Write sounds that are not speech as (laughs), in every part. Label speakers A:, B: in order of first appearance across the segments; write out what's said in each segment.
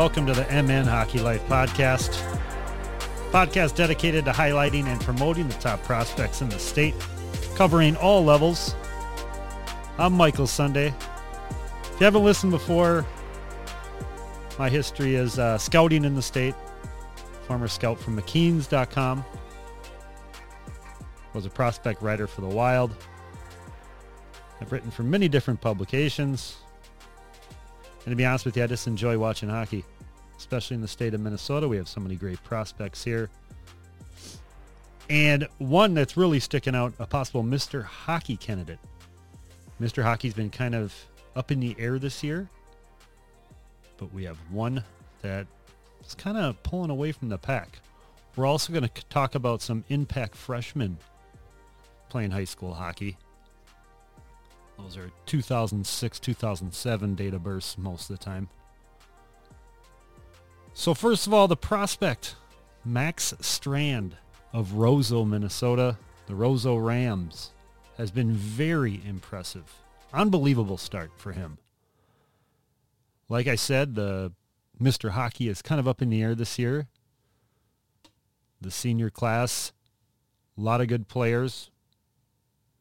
A: Welcome to the MN Hockey Life podcast. Podcast dedicated to highlighting and promoting the top prospects in the state, covering all levels. I'm Michael Sunday. If you haven't listened before, my history is uh, scouting in the state. Former scout from McKeens.com. Was a prospect writer for the Wild. I've written for many different publications. And to be honest with you, I just enjoy watching hockey, especially in the state of Minnesota. We have so many great prospects here. And one that's really sticking out, a possible Mr. Hockey candidate. Mr. Hockey's been kind of up in the air this year, but we have one that is kind of pulling away from the pack. We're also going to talk about some impact freshmen playing high school hockey. Those are 2006, 2007 data bursts most of the time. So first of all, the prospect, Max Strand of Roseau, Minnesota, the Roseau Rams, has been very impressive. Unbelievable start for him. Like I said, the Mr. Hockey is kind of up in the air this year. The senior class, a lot of good players.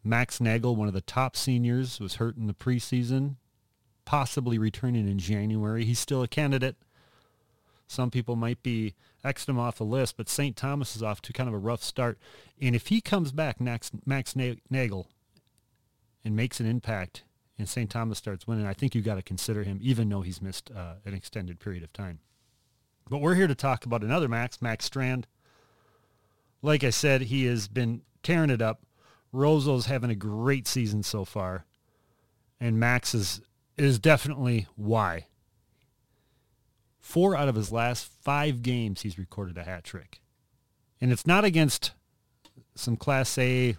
A: Max Nagel, one of the top seniors, was hurt in the preseason, possibly returning in January. He's still a candidate. Some people might be Xed him off the list, but St. Thomas is off to kind of a rough start. And if he comes back, Max, Max Nagel, and makes an impact, and St. Thomas starts winning, I think you got to consider him, even though he's missed uh, an extended period of time. But we're here to talk about another Max, Max Strand. Like I said, he has been tearing it up. Roseau's having a great season so far, and Max is is definitely why. Four out of his last five games, he's recorded a hat trick, and it's not against some Class A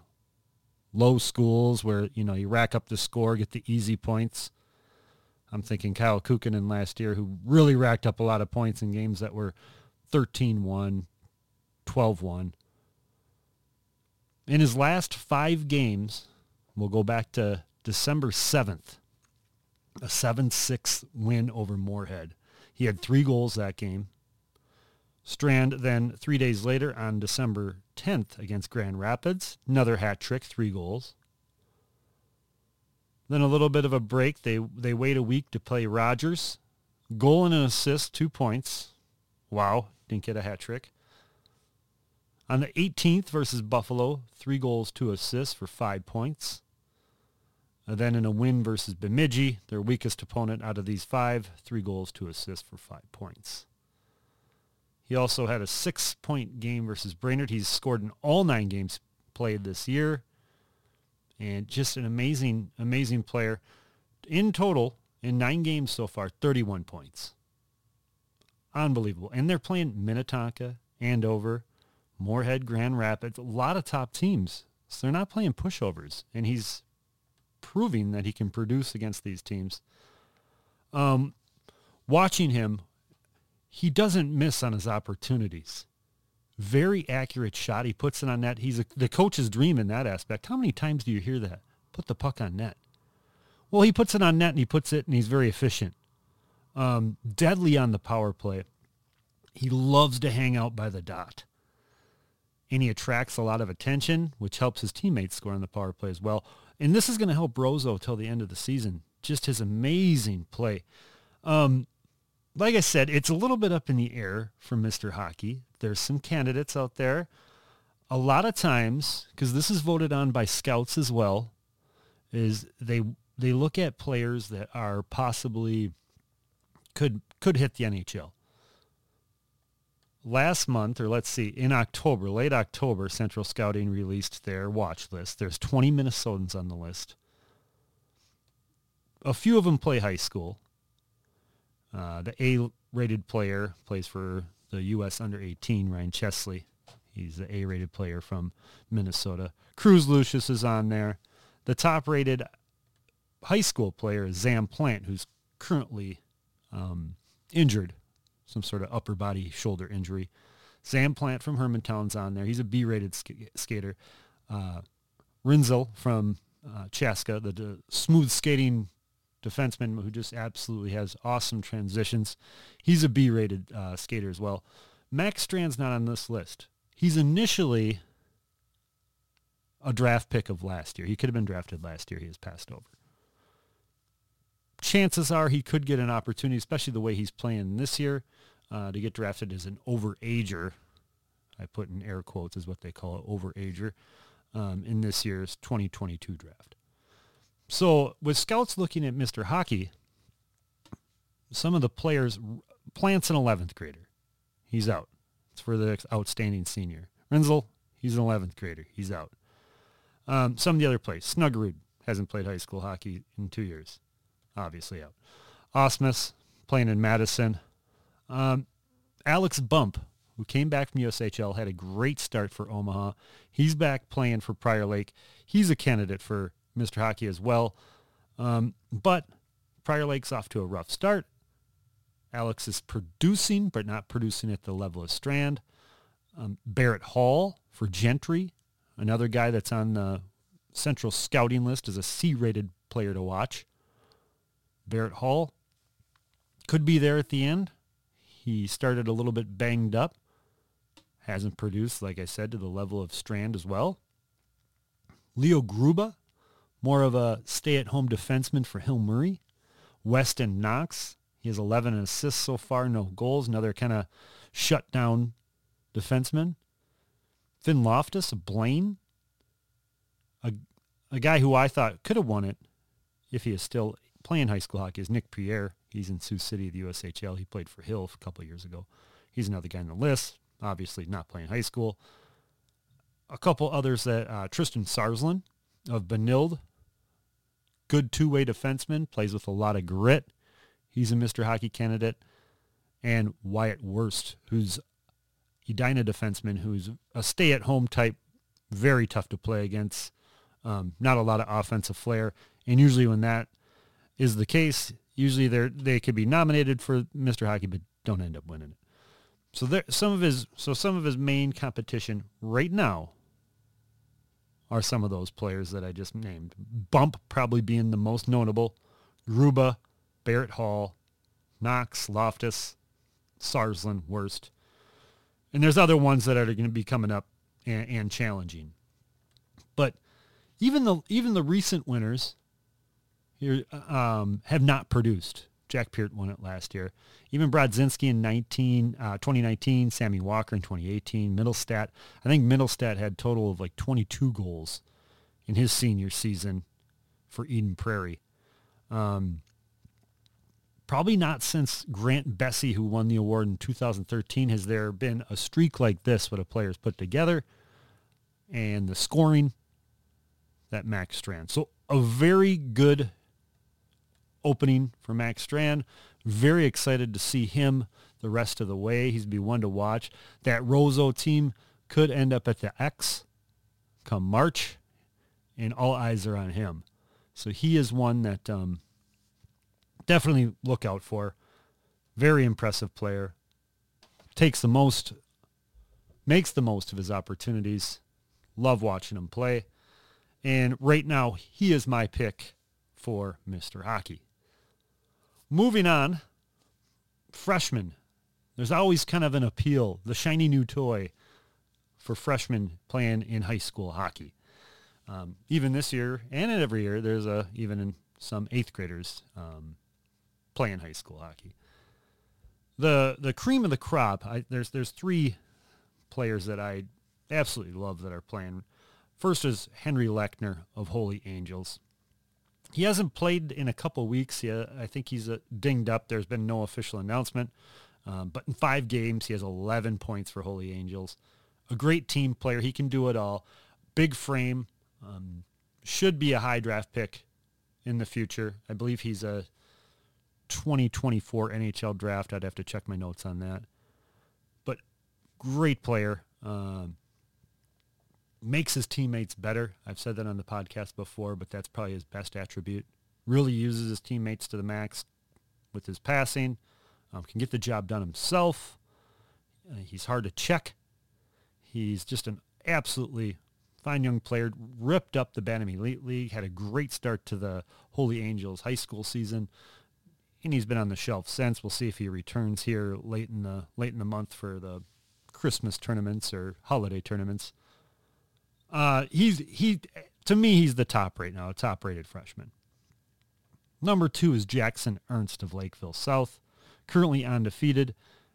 A: low schools where you know you rack up the score, get the easy points. I'm thinking Kyle Kukkonen last year, who really racked up a lot of points in games that were 13-1, 12-1. In his last five games, we'll go back to December 7th, a 7-6 win over Moorhead. He had three goals that game. Strand then three days later on December 10th against Grand Rapids, another hat trick, three goals. Then a little bit of a break. They they wait a week to play Rogers. Goal and an assist, two points. Wow, didn't get a hat trick. On the 18th versus Buffalo, three goals, two assists for five points. And then in a win versus Bemidji, their weakest opponent out of these five, three goals, two assists for five points. He also had a six-point game versus Brainerd. He's scored in all nine games played this year. And just an amazing, amazing player. In total, in nine games so far, 31 points. Unbelievable. And they're playing Minnetonka, Andover, Moorhead, Grand Rapids, a lot of top teams. So they're not playing pushovers, and he's proving that he can produce against these teams. Um, watching him, he doesn't miss on his opportunities. Very accurate shot. He puts it on net. He's a, the coach's dream in that aspect. How many times do you hear that? Put the puck on net. Well, he puts it on net and he puts it and he's very efficient. Um, deadly on the power play. He loves to hang out by the dot and he attracts a lot of attention, which helps his teammates score on the power play as well. And this is going to help Roseau till the end of the season. Just his amazing play. Um, like I said, it's a little bit up in the air for Mr. Hockey. There's some candidates out there. A lot of times, because this is voted on by scouts as well, is they they look at players that are possibly could could hit the NHL last month, or let's see, in October, late October, Central Scouting released their watch list. There's 20 Minnesotans on the list. A few of them play high school. Uh, the A-rated player plays for the U.S. under 18, Ryan Chesley. He's the A-rated player from Minnesota. Cruz Lucius is on there. The top-rated high school player is Sam Plant, who's currently um, injured some sort of upper body shoulder injury. Sam Plant from Hermantown's on there. He's a B-rated sk- skater. Uh, Rinzel from uh, Chaska, the, smooth skating defenseman who just absolutely has awesome transitions. He's a B-rated uh, skater as well. Max Strand's not on this list. He's initially a draft pick of last year. He could have been drafted last year. He has passed over. Chances are he could get an opportunity, especially the way he's playing this year, uh, to get drafted as an overager. I put in air quotes is what they call it, overager, um, in this year's 2022 draft. So with scouts looking at Mr. Hockey, some of the players, Plant's an 11th grader. He's out. It's for the outstanding senior. Rinzel, he's an 11th grader. He's out. Um, some of the other players, Snuggerud hasn't played high school hockey in two years. Obviously out. Ausmus playing in Madison. Um, Alex Bump, who came back from USHL, had a great start for Omaha. He's back playing for Prior Lake. He's a candidate for Mr. Hockey as well. Um, but Prior Lake's off to a rough start. Alex is producing, but not producing at the level of Strand. Um, Barrett Hall for Gentry, another guy that's on the central scouting list as a C-rated player to watch. Barrett Hall could be there at the end. He started a little bit banged up. Hasn't produced, like I said, to the level of Strand as well. Leo Gruba more of a stay-at-home defenseman for Hill Murray. Weston Knox, he has 11 assists so far, no goals. Another kind of shut-down defenseman. Finn Loftus, a Blaine, a, a guy who I thought could have won it if he is still playing high school hockey is Nick Pierre. He's in Sioux City, the USHL. He played for Hill a couple years ago. He's another guy on the list. Obviously not playing high school. A couple others that uh, Tristan Sarsland of Benilde, good two-way defenseman, plays with a lot of grit. He's a Mr. Hockey candidate. And Wyatt Worst, who's Edina defenseman, who's a stay-at-home type, very tough to play against. Um, not a lot of offensive flair. And usually when that is the case, usually they they could be nominated for Mr. Hockey, but don't end up winning it. So there, some of his so some of his main competition right now are some of those players that I just named. Bump probably being the most notable. Gruba, Barrett Hall, Knox, Loftus, Sarsland, Worst. And there's other ones that are going to be coming up and, and challenging. But even the even the recent winners here um, have not produced. Jack Peart won it last year. Even Brodzinski in 19, uh, 2019, Sammy Walker in 2018, Mittelstadt. I think Mittelstadt had total of like 22 goals in his senior season for Eden Prairie. Um, probably not since Grant Besse, who won the award in 2013, has there been a streak like this what a player's put together and the scoring that Max Strand. So a very good opening for Max Strand. Very excited to see him the rest of the way. He's be one to watch. That Roseau team could end up at the X come March, and all eyes are on him. So he is one that um, definitely look out for. Very impressive player. Takes the most, makes the most of his opportunities. Love watching him play. And right now, he is my pick for Mr. Hockey. Moving on, freshmen. There's always kind of an appeal, the shiny new toy for freshmen playing in high school hockey. Um, even this year and every year, there's a even in some eighth graders um, playing high school hockey. The the cream of the crop. I, there's there's three players that I absolutely love that are playing. First is Henry Lechner of Holy Angels he hasn't played in a couple weeks yet. I think he's uh, dinged up. There's been no official announcement. Um, but in five games, he has 11 points for Holy Angels. A great team player. He can do it all. Big frame. Um, should be a high draft pick in the future. I believe he's a 2024 NHL draft. I'd have to check my notes on that. But great player. Um, makes his teammates better. I've said that on the podcast before, but that's probably his best attribute. Really uses his teammates to the max with his passing. Um, can get the job done himself. Uh, he's hard to check. He's just an absolutely Fine young player, ripped up the Bantam Elite League, had a great start to the Holy Angels high school season, and he's been on the shelf since. We'll see if he returns here late in the late in the month for the Christmas tournaments or holiday tournaments. Uh, he's he to me he's the top right now, a top rated freshman. Number two is Jackson Ernst of Lakeville South, currently undefeated.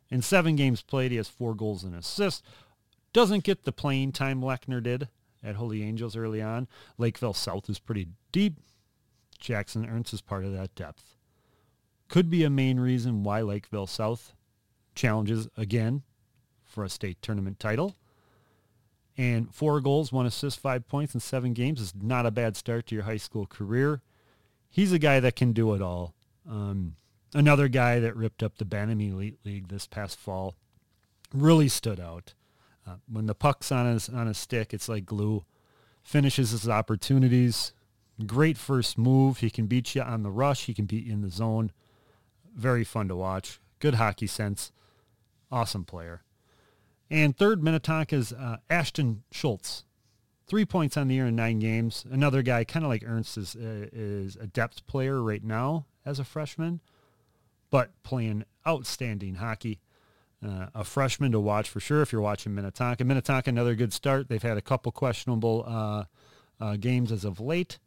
A: In seven games played, he has four goals and assists. Doesn't get the playing time Lechner did at Holy Angels early on. Lakeville South is pretty deep. Jackson Ernst is part of that depth. Could be a main reason why Lakeville South challenges again for a state tournament title. And four goals, one assist, five points in seven games is not a bad start to your high school career. He's a guy that can do it all. Um, another guy that ripped up the Bantam Elite League this past fall really stood out. Uh, when the puck's on his on a stick, it's like glue. Finishes his opportunities. Great first move. He can beat you on the rush. He can beat you in the zone. Very fun to watch. Good hockey sense. Awesome player. And third, Minnetonka's uh, Ashton Schultz. Three points on the year in nine games. Another guy, kind of like Ernst, is, uh, is a depth player right now as a freshman, but playing outstanding hockey. Uh, a freshman to watch for sure if you're watching Minnetonka. Minnetonka, another good start. They've had a couple questionable uh, uh, games as of late,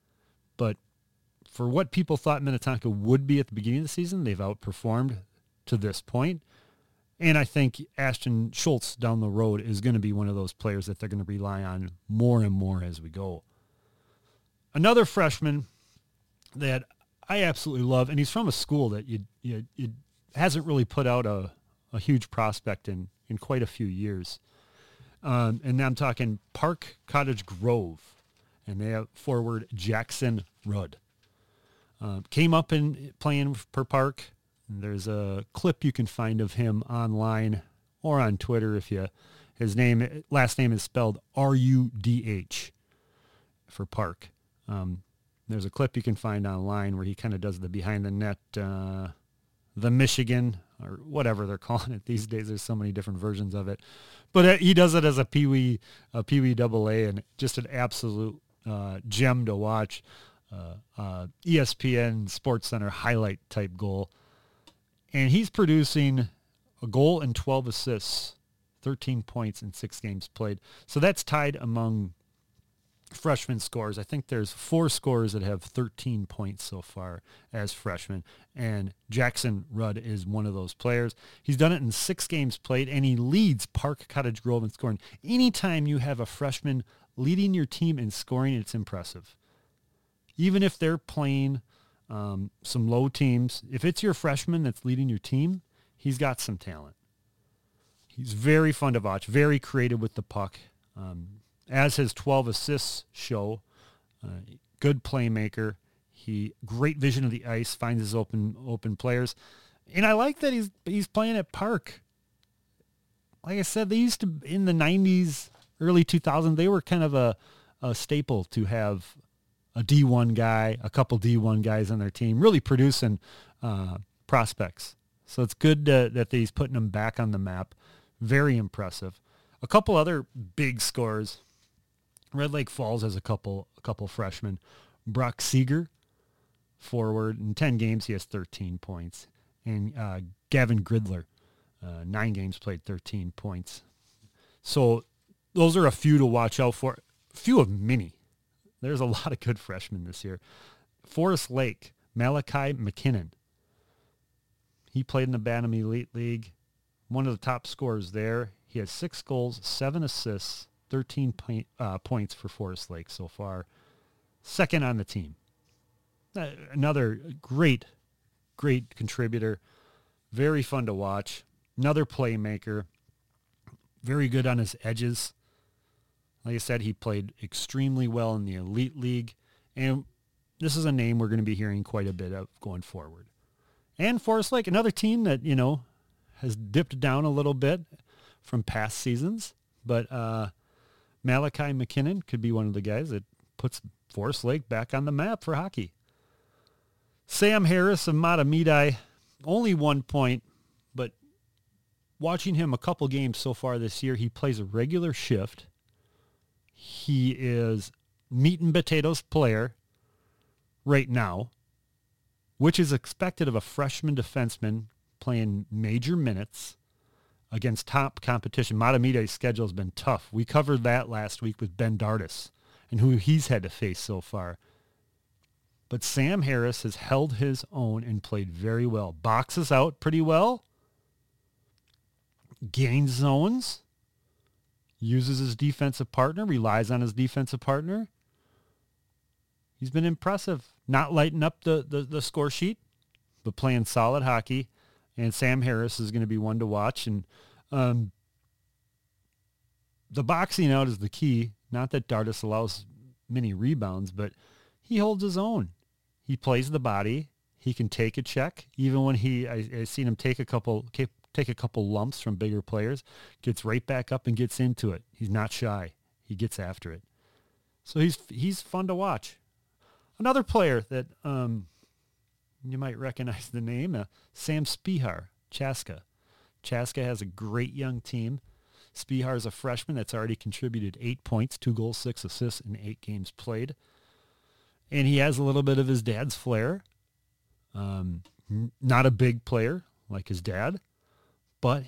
A: but for what people thought Minnetonka would be at the beginning of the season, they've outperformed to this point. And I think Ashton Schultz down the road is going to be one of those players that they're going to rely on more and more as we go. Another freshman that I absolutely love, and he's from a school that you, you, you hasn't really put out a, a huge prospect in, in quite a few years. Um, and I'm talking Park Cottage Grove, and they have forward Jackson Rudd. Uh, came up in playing per Park. There's a clip you can find of him online or on Twitter if you. His name, last name is spelled R-U-D-H for Park. Um, there's a clip you can find online where he kind of does the behind the net, uh, the Michigan or whatever they're (laughs) calling it these days. There's so many different versions of it, but uh, he does it as a Pee Wee, a Pee Wee Double A, and just an absolute uh, gem to watch. Uh, uh ESPN Sports Center highlight type goal, and he's producing a goal and 12 assists, 13 points in six games played. So that's tied among freshman scores. I think there's four scores that have 13 points so far as freshmen, and Jackson Rudd is one of those players. He's done it in six games played, and he leads Park Cottage Grove in scoring. Anytime you have a freshman leading your team in scoring, it's impressive. Even if they're playing um, some low teams, if it's your freshman that's leading your team, he's got some talent. He's very fun to watch, very creative with the puck. Um, as his 12 assists show. Uh, good playmaker. He great vision of the ice, finds his open open players, and I like that he's he's playing at Park. Like I said, they used to in the 90s, early 2000s, they were kind of a, a staple to have a D1 guy, a couple D1 guys on their team, really producing uh, prospects. So it's good to, that he's putting them back on the map. Very impressive. A couple other big scores Red Lake Falls has a couple a couple freshmen. Brock Seeger, forward. In 10 games, he has 13 points. And uh, Gavin Gridler, uh, nine games played, 13 points. So those are a few to watch out for. A Few of many. There's a lot of good freshmen this year. Forest Lake, Malachi McKinnon. He played in the Bantam Elite League. One of the top scorers there. He has six goals, seven assists, 13 point, uh, points for Forest Lake so far. Second on the team. Uh, another great, great contributor. Very fun to watch. Another playmaker. Very good on his edges. Like I said, he played extremely well in the Elite League. And this is a name we're going to be hearing quite a bit of going forward. And Forest Lake, another team that, you know, has dipped down a little bit from past seasons. But uh, Malachi McKinnon could be one of the guys that puts Forest Lake back on the map for hockey. Sam Harris of Mahtomedi, only one point, but watching him a couple games so far this year, he plays a regular shift. He is meat and potatoes player right now, which is expected of a freshman defenseman playing major minutes against top competition. Mahtomedi's schedule has been tough. We covered that last week with Ben Dardis and who he's had to face so far. But Sam Harris has held his own and played very well. Boxes out pretty well. Gains zones. Uses his defensive partner. Relies on his defensive partner. He's been impressive. Not lighting up the, the, the score sheet, but playing solid hockey. And Sam Harris is going to be one to watch. And um, the boxing out is the key. Not that Dardis allows many rebounds, but he holds his own. He plays the body. He can take a check, even when he I, I seen him take a couple take a couple lumps from bigger players, gets right back up and gets into it. He's not shy. He gets after it. So he's he's fun to watch. Another player that um, you might recognize the name, uh, Sam Spehar, Chaska. Chaska has a great young team. Spehar is a freshman that's already contributed eight points, two goals, six assists in eight games played. And he has a little bit of his dad's flair. Um, not a big player like his dad, but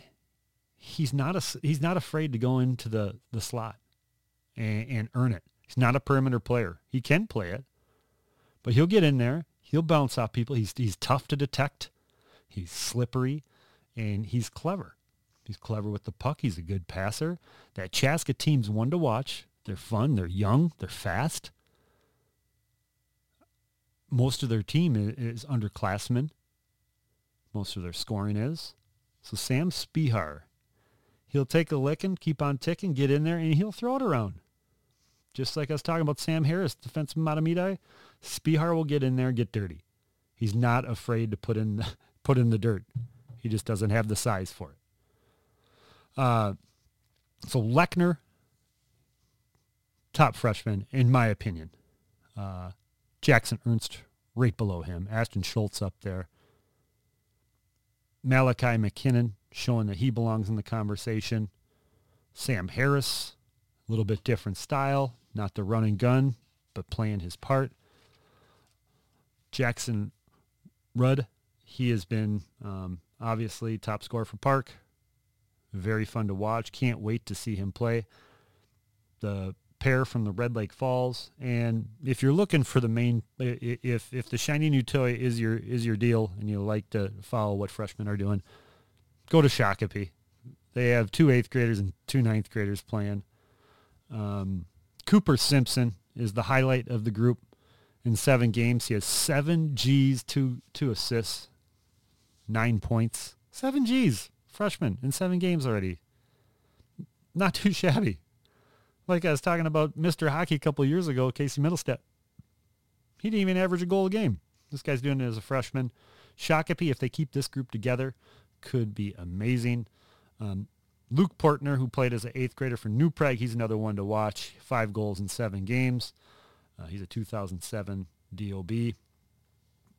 A: he's not a, he's not afraid to go into the, the slot and, and earn it. He's not a perimeter player. He can play it, but he'll get in there. He'll bounce off people. He's, he's tough to detect. He's slippery and he's clever. He's clever with the puck. He's a good passer. That Chaska team's one to watch. They're fun. They're young. They're fast. Most of their team is underclassmen. Most of their scoring is. So Sam Spehar, he'll take a licking, keep on ticking, get in there, and he'll throw it around. Just like I was talking about Sam Harris, defensive Mahtomedi, Spehar will get in there and get dirty. He's not afraid to put in (laughs) put in the dirt. He just doesn't have the size for it. Uh, so Lechner, top freshman, in my opinion. Uh, Jackson Ernst right below him. Ashton Schultz up there. Malachi McKinnon showing that he belongs in the conversation. Sam Harris, a little bit different style, not the run and gun, but playing his part. Jackson Rudd, he has been um, obviously top scorer for Park, very fun to watch. Can't wait to see him play. The pair from the Red Lake Falls, and if you're looking for the main, if if the shiny new toy is your is your deal, and you like to follow what freshmen are doing, go to Shakopee. They have two eighth graders and two ninth graders playing. Um, Cooper Simpson is the highlight of the group in seven games. He has seven G's, two two assists, nine points, seven G's freshman in seven games already. Not too (laughs) shabby. Like I was talking about Mr. Hockey a couple years ago, Casey Mittelstadt. He didn't even average a goal a game. This guy's doing it as a freshman. Shakopee, if they keep this group together, could be amazing. Um, Luke Portner, who played as an eighth grader for New Prague, he's another one to watch. Five goals in seven games. Uh, he's a 2007 DOB.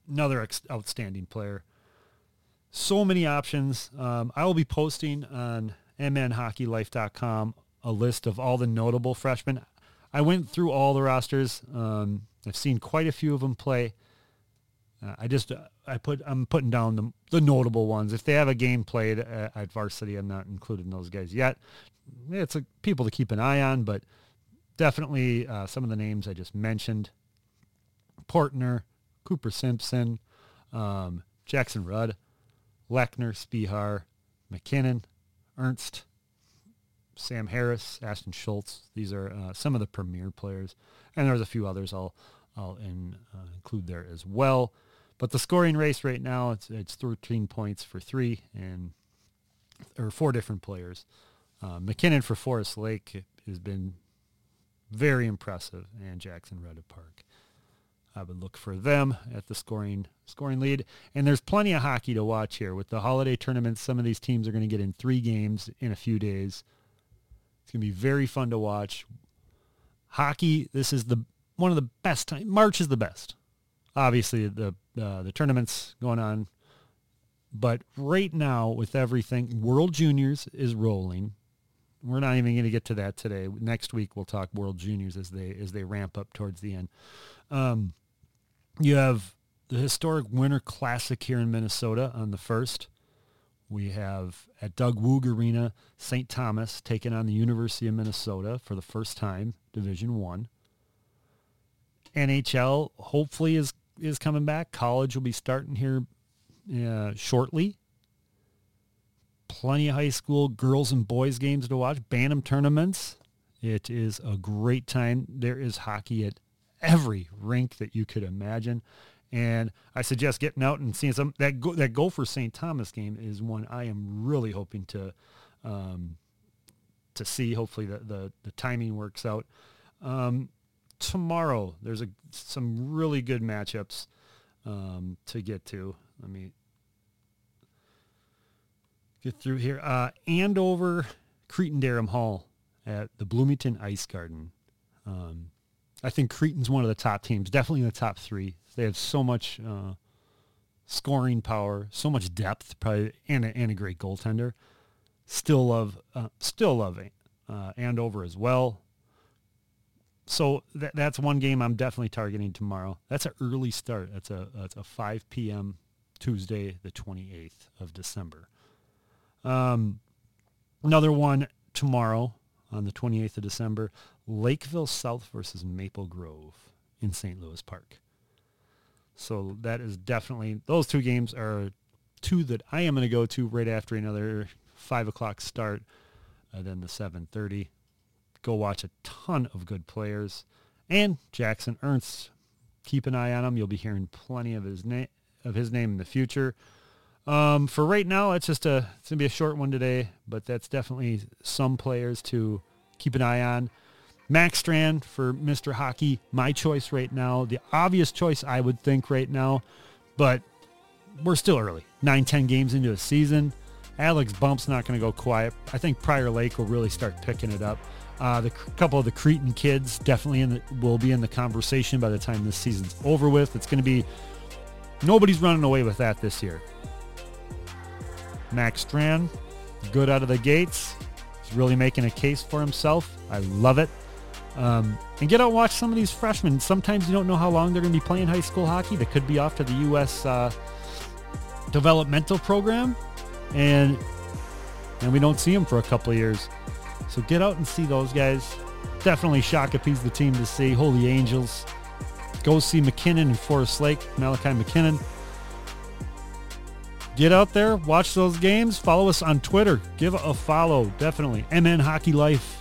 A: Another ex- outstanding player so many options. Um, I will be posting on mnhockeylife.com a list of all the notable freshmen. I went through all the rosters. Um, I've seen quite a few of them play. Uh, I just I put I'm putting down the the notable ones. If they have a game played at, at varsity, I'm not including those guys yet. It's a, people to keep an eye on, but definitely uh, some of the names I just mentioned: Portner, Cooper Simpson, um, Jackson Rudd. Lechner, Spehar, McKinnon, Ernst, Sam Harris, Ashton Schultz. These are uh, some of the premier players, and there's a few others I'll I'll in, uh, include there as well. But the scoring race right now it's it's 13 points for three and or four different players. Uh, McKinnon for Forest Lake has been very impressive, and Jackson Rudd Park. I would look for them at the scoring scoring lead. And there's plenty of hockey to watch here with the holiday tournaments. Some of these teams are going to get in three games in a few days. It's going to be very fun to watch. Hockey, this is the one of the best time. March is the best. Obviously, the uh, the tournaments going on, but right now with everything, World Juniors is rolling. we're not even going to get to that today. Next week we'll talk World Juniors as they as they ramp up towards the end. Um, you have the historic Winter Classic here in Minnesota on the first. We have at Doug Woog Arena, St. Thomas taking on the University of Minnesota for the first time, Division One. NHL hopefully is is coming back. College will be starting here uh, shortly. Plenty of high school girls and boys games to watch. Bantam tournaments. It is a great time. There is hockey at every rink that you could imagine. And I suggest getting out and seeing some that go, that Gopher St. Thomas game is one I am really hoping to um, to see. Hopefully the, the, the timing works out. Um, tomorrow there's a some really good matchups um, to get to. Let me get through here. Uh, Andover, Cretin-Derham Hall at the Bloomington Ice Garden. Um, I think Cretin's one of the top teams, definitely in the top three. They have so much uh, scoring power, so much depth, probably, and a, and a great goaltender. Still love, uh, still love uh, Andover as well. So that, that's one game I'm definitely targeting tomorrow. That's an early start. That's a that's a 5 p.m. Tuesday, the 28th of December. Um, another one tomorrow on the 28th of December, Lakeville South versus Maple Grove in St. Louis Park. So that is definitely, those two games are two that I am going to go to right after another 5 o'clock start, uh, then the 7.30. Go watch a ton of good players. And Jackson Ernst, keep an eye on him. You'll be hearing plenty of his, name of his name in the future. Um, for right now, it's just a it's gonna be a short one today, but that's definitely some players to keep an eye on. Max Strand for Mr. Hockey, my choice right now. The obvious choice I would think right now, but we're still early. Nine, ten games into a season. Alex Bump's not going to go quiet. I think Prior Lake will really start picking it up. Uh, the couple of the Cretin kids definitely the, will be in the conversation by the time this season's over with. It's going to be nobody's running away with that this year. Max Strand, good out of the gates. He's really making a case for himself. I love it. Um, and get out and watch some of these freshmen. Sometimes you don't know how long they're going to be playing high school hockey. They could be off to the U.S. Uh, developmental program, and and we don't see them for a couple of years. So get out and see those guys. Definitely Shakopee's the team to see. Holy Angels. Go see McKinnon and Forest Lake. Malachi McKinnon get out there, watch those games, follow us on Twitter, give a follow, definitely. MN Hockey Life.